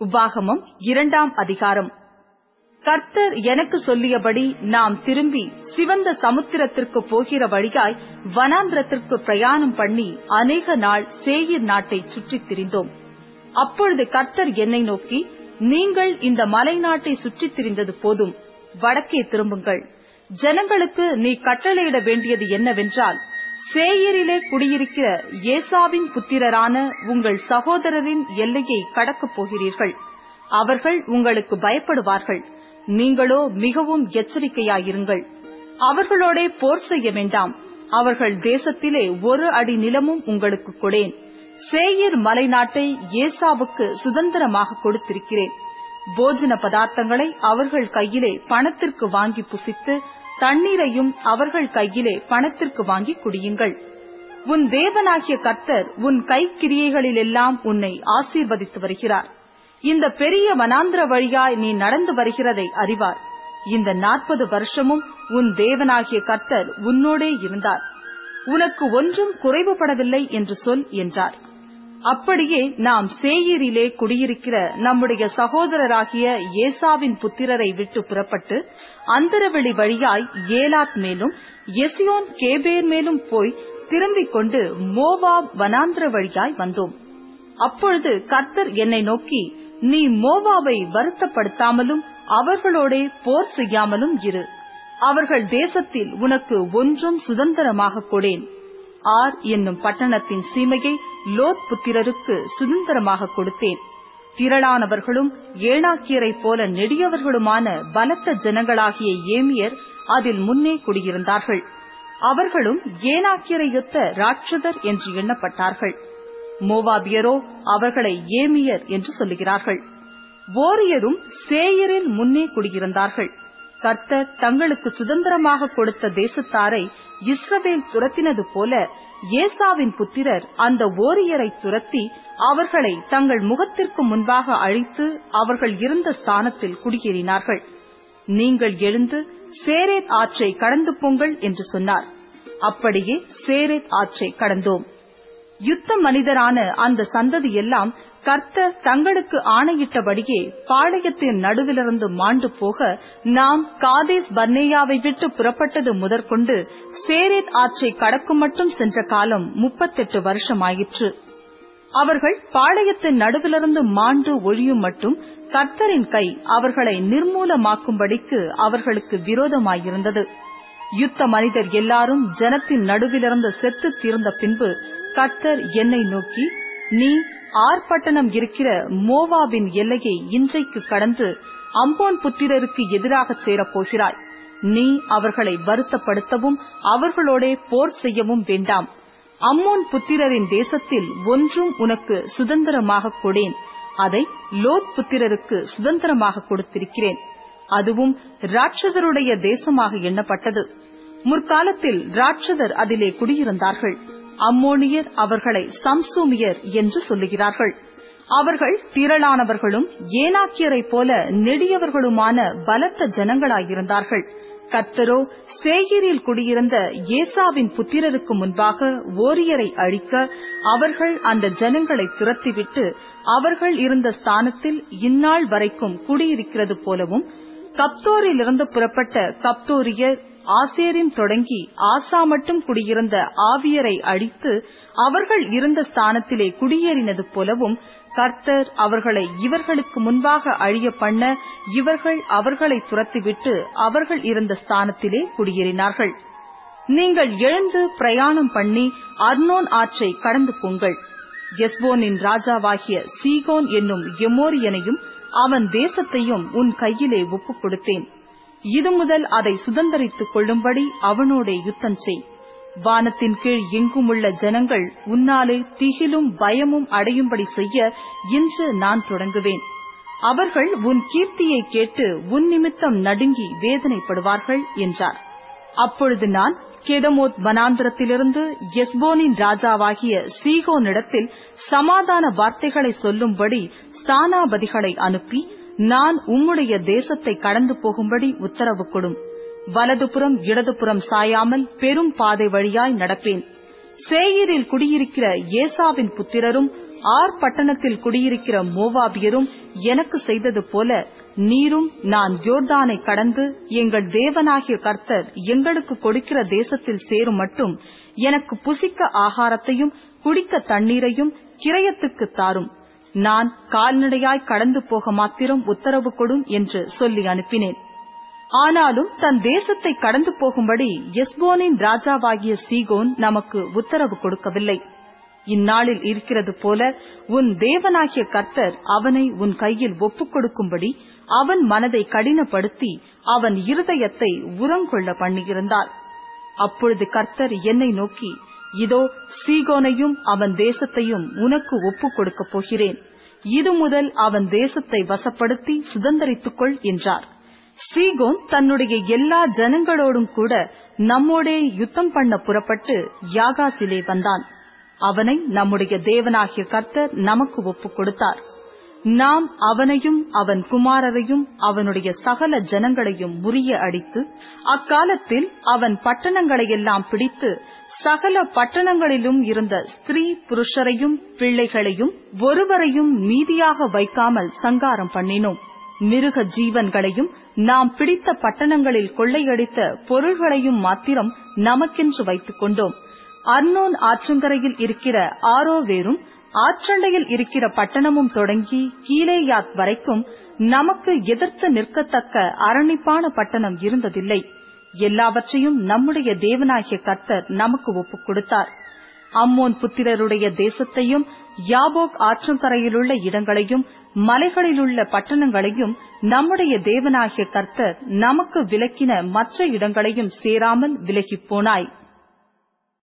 உபாகமம் இரண்டாம் அதிகாரம். கர்த்தர் எனக்கு சொல்லியபடி நாம் திரும்பி சிவந்த சமுத்திரத்திற்கு போகிற வழியாய் வனாந்திரத்திற்கு பிரயாணம் பண்ணி அநேக நாள் சேயிர் நாட்டை சுற்றித் திரிந்தோம். அப்பொழுது கர்த்தர் என்னை நோக்கி நீங்கள் இந்த மலை நாட்டை சுற்றித் திரிந்தது போதும். வடக்கே திரும்புங்கள். ஜனங்களுக்கு நீ கட்டளையிட வேண்டியது என்னவென்றால் சேயரிலே குடியிருக்கிற ஏசாவின் புத்திரரான உங்கள் சகோதரரின் எல்லையை கடக்கப் போகிறீர்கள். அவர்கள் உங்களுக்கு பயப்படுவார்கள். நீங்களோ மிகவும் எச்சரிக்கையாயிருங்கள். அவர்களோட போர் செய்ய வேண்டாம். அவர்கள் தேசத்திலே ஒரு அடி நிலமும் உங்களுக்கு கொடேன். சேயர் மலைநாட்டை ஏசாவுக்கு சுதந்திரமாக கொடுத்திருக்கிறேன். போஜன பதார்த்தங்களை அவர்கள் கையிலே பணத்திற்கு வாங்கி புசித்து தண்ணீரையும் அவர்கள் கையிலே பணத்திற்கு வாங்கி குடியுங்கள். உன் தேவனாகிய கர்த்தர் உன் கைக்கிரியைகளிலெல்லாம் உன்னை ஆசீர்வதித்து வருகிறார். இந்த பெரிய வனாந்திர வழியாய் நீ நடந்து வருகிறதை அறிவார். இந்த நாற்பது வருஷமும் உன் தேவனாகிய கர்த்தர் உன்னோடே இருந்தார். உனக்கு ஒன்றும் குறைவுபடவில்லை என்று சொல் என்றார். அப்படியே நாம் சேயீரிலே குடியிருக்கிற நம்முடைய சகோதரராகிய ஏசாவின் புத்திரரை விட்டு புறப்பட்டு அந்தரவெளி வழியாய் ஏலாத் மேலும் எசியோன் கேபேர் மேலும் போய் திரும்பிக் கொண்டு மோவாப் வனாந்திர வழியாய் வந்தோம். அப்பொழுது கர்த்தர் என்னை நோக்கி நீ மோவாவை வருத்தப்படுத்தாமலும் அவர்களோடே போர் செய்யாமலும் இரு. அவர்கள் தேசத்தில் உனக்கு ஒன்றும் சுதந்திரமாக கொடேன். ஆர் என்னும் பட்டணத்தின் சீமையை லோத் புத்திரருக்கு சுதந்திரமாக கொடுத்தேன். திரளானவர்களும் ஏனாக்கியரைப் போல நெடியவர்களுமான பலத்த ஜனங்களாகிய ஏமியர் அதில் முன்னே குடியிருந்தார்கள். அவர்களும் ஏனாக்கியரையொத்த ராட்சதர் என்று எண்ணப்பட்டார்கள். மோவாபியரோ அவர்களை ஏமியர் என்று சொல்லுகிறார்கள். ஓரியரும் சேயரில் முன்னே குடியிருந்தார்கள். கர்த்தர் தங்களுக்கு சுதந்திரமாக கொடுத்த தேசத்தாரை இஸ்ரவேல் துரத்தினது போல ஏசாவின் புத்திரர் அந்த ஓரியரை துரத்தி அவர்களை தங்கள் முகத்திற்கு முன்பாக அழித்து அவர்கள் இருந்த ஸ்தானத்தில் குடியேறினார்கள். நீங்கள் எழுந்து சேரேத் ஆற்றை கடந்து போங்கள் என்று சொன்னார். அப்படியே சேரேத் ஆற்றை கடந்தோம். யுத்த மனிதரான அந்த சந்ததி எல்லாம் கர்த்தர் தங்களுக்கு ஆணையிட்டபடியே பாளையத்தின் நடுவிலிருந்து மாண்டு போக நாம் காதேஸ் பர்னேயாவை விட்டு புறப்பட்டது முதற்கொண்டு சேரேத் ஆற்றை கடக்கும் மட்டும் சென்ற காலம் முப்பத்தெட்டு வருஷமாயிற்று. அவர்கள் பாளையத்தின் நடுவிலிருந்து மாண்டு ஒழியும் மட்டும் கர்த்தரின் கை அவர்களை நிர்மூலமாக்கும்படிக்கு அவர்களுக்கு விரோதமாயிருந்தது. யுத்த மனிதர் எல்லாரும் ஜனத்தின் நடுவிலிருந்து செத்து தீர்ந்த பின்பு கர்த்தர் என்னை நோக்கி நீ ஆர்பட்டணம் இருக்கிற மோவாவின் எல்லையை இன்றைக்கு கடந்து அம்போன் புத்திரருக்கு எதிராக சேரப்போகிறாய். நீ அவர்களை வருத்தப்படுத்தவும் அவர்களோடே போர் செய்யவும் வேண்டாம். அம்மோன் புத்திரரின் தேசத்தில் ஒன்றும் உனக்கு சுதந்திரமாக கொடேன். அதை லோத் புத்திரருக்கு சுதந்திரமாக கொடுத்திருக்கிறேன். அதுவும் ராட்சதருடைய தேசமாக எண்ணப்பட்டது. முற்காலத்தில் ராட்சதர் அதிலே குடியிருந்தார்கள். அம்மோனியர் அவர்களை சம்சூமியர் என்று சொல்லுகிறார்கள். அவர்கள் திரளானவர்களும் ஏனாக்கியரைப் போல நெடியவர்களுமான பலத்த ஜனங்களாயிருந்தார்கள். கர்த்தரோ சேகிரில் குடியிருந்த ஏசாவின் புத்திரருக்கு முன்பாக ஓரியரை அழிக்க அவர்கள் அந்த ஜனங்களை துரத்திவிட்டு அவர்கள் இருந்த ஸ்தானத்தில் இந்நாள் வரைக்கும் குடியிருக்கிறது போலவும் கப்தோரிலிருந்து புறப்பட்ட கப்தோரியர் ஆசேரின் தொடங்கி ஆசா மட்டும் குடியிருந்த ஆவியரை அழித்து அவர்கள் இருந்த ஸ்தானத்திலே குடியேறினது போலவும் கர்த்தர் அவர்களை இவர்களுக்கு முன்பாக அழிய பண்ண இவர்கள் அவர்களை துரத்திவிட்டு அவர்கள் இருந்த ஸ்தானத்திலே குடியேறினார்கள். நீங்கள் எழுந்து பிரயாணம் பண்ணி அர்னோன் ஆற்றை கடந்து போங்கள். எஸ்போனின் ராஜாவாகிய சீகோன் என்னும் எமோரியனையும் அவன் தேசத்தையும் உன் கையிலே ஒப்புக் கொடுத்தேன் இது முதல் அதை சுதந்திரித்துக் கொள்ளும்படி அவனோடே யுத்தம் செய். வானத்தின் கீழ் எங்குமுள்ள ஜனங்கள் உன்னாலே திகிலும் பயமும் அடையும்படி செய்ய இன்று நான் தொடங்குவேன். அவர்கள் உன் கீர்த்தியை கேட்டு உன் நிமித்தம் நடுங்கி வேதனைப்படுவார்கள் என்றார். அப்பொழுது நான் கெதமோத் வனாந்திரத்திலிருந்து எஸ்போனின் ராஜாவாகிய சீகோனிடத்தில் சமாதான வார்த்தைகளை சொல்லும்படி ஸ்தானாபதிகளை அனுப்பி நான் உம்முடைய தேசத்தை கடந்து போகும்படி உத்தரவு கொடும். வலதுபுறம் இடதுபுறம் சாயாமல் பெரும் பாதை வழியாய் நடப்பேன். சேயிரில் குடியிருக்கிற ஏசாவின் புத்திரரும் ஆர் பட்டணத்தில் குடியிருக்கிற மோவாபியரும் எனக்கு செய்தது போல நீரும் நான் யோர்தானை கடந்து எங்கள் தேவனாகிய கர்த்தர் எங்களுக்கு கொடுக்கிற தேசத்தில் சேரும் மட்டும் எனக்கு புசிக்க ஆகாரத்தையும் குடிக்க தண்ணீரையும் கிரயத்துக்கு தாரும். நான் கால்நடையாய் கடந்து போக மாத்திரம் உத்தரவு கொடும் என்று சொல்லி அனுப்பினேன். ஆனாலும் தன் தேசத்தை கடந்து போகும்படி எஸ்போனின் ராஜாவாகிய சீகோன் நமக்கு உத்தரவு கொடுக்கவில்லை. இந்நாளில் இருக்கிறது போல உன் தேவனாகிய கர்த்தர் அவனை உன் கையில் ஒப்புக் கொடுக்கும்படி அவன் மனதை கடினப்படுத்தி அவன் இருதயத்தை உரங்கொள்ள பண்ணியிருந்தார். அப்பொழுது கர்த்தர் என்னை நோக்கி இதோ சீகோனையும் அவன் தேசத்தையும் உனக்கு ஒப்புக் கொடுக்கப் போகிறேன். இது முதல் அவன் தேசத்தை வசப்படுத்தி சுதந்திரித்துக் கொள் என்றார். சீகோன் தன்னுடைய எல்லா ஜனங்களோடும் கூட நம்மோடே யுத்தம் பண்ண புறப்பட்டு யாகாசிலே வந்தான். அவனை நம்முடைய தேவனாகிய கர்த்தர் நமக்கு ஒப்புக் கொடுத்தார். நாம் அவனையும் அவன் குமாரரையும் அவனுடைய சகல ஜனங்களையும் முறிய அடித்து அக்காலத்தில் அவன் பட்டணங்களையெல்லாம் பிடித்து சகல பட்டணங்களிலும் இருந்த ஸ்திரீ புருஷரையும் பிள்ளைகளையும் ஒருவரையும் மீதியாக வைக்காமல் சங்காரம் பண்ணினோம். மிருக ஜீவன்களையும் நாம் பிடித்த பட்டணங்களில் கொள்ளையடித்த பொருள்களையும் மாத்திரம் நமக்கென்று வைத்துக் கொண்டோம். அர்னோன் ஆற்றங்கரையில் இருக்கிற ஆரோவேரும் ஆற்றண்டையில் இருக்கிற பட்டணமும் தொடங்கி கீழேயாத் வரைக்கும் நமக்கு எதிர்த்து நிற்கத்தக்க அரணிப்பான பட்டணம் இருந்ததில்லை. எல்லாவற்றையும் நம்முடைய தேவனாகிய கர்த்தர் நமக்கு ஒப்புக் கொடுத்தார். அம்மோன் புத்திரருடைய தேசத்தையும் யாபோக் ஆற்றங்கரையிலுள்ள இடங்களையும் மலைகளிலுள்ள பட்டணங்களையும் நம்முடைய தேவனாகிய கர்த்தர் நமக்கு விலக்கின மற்ற இடங்களையும் சேராமல் விலகிப் போனாய்.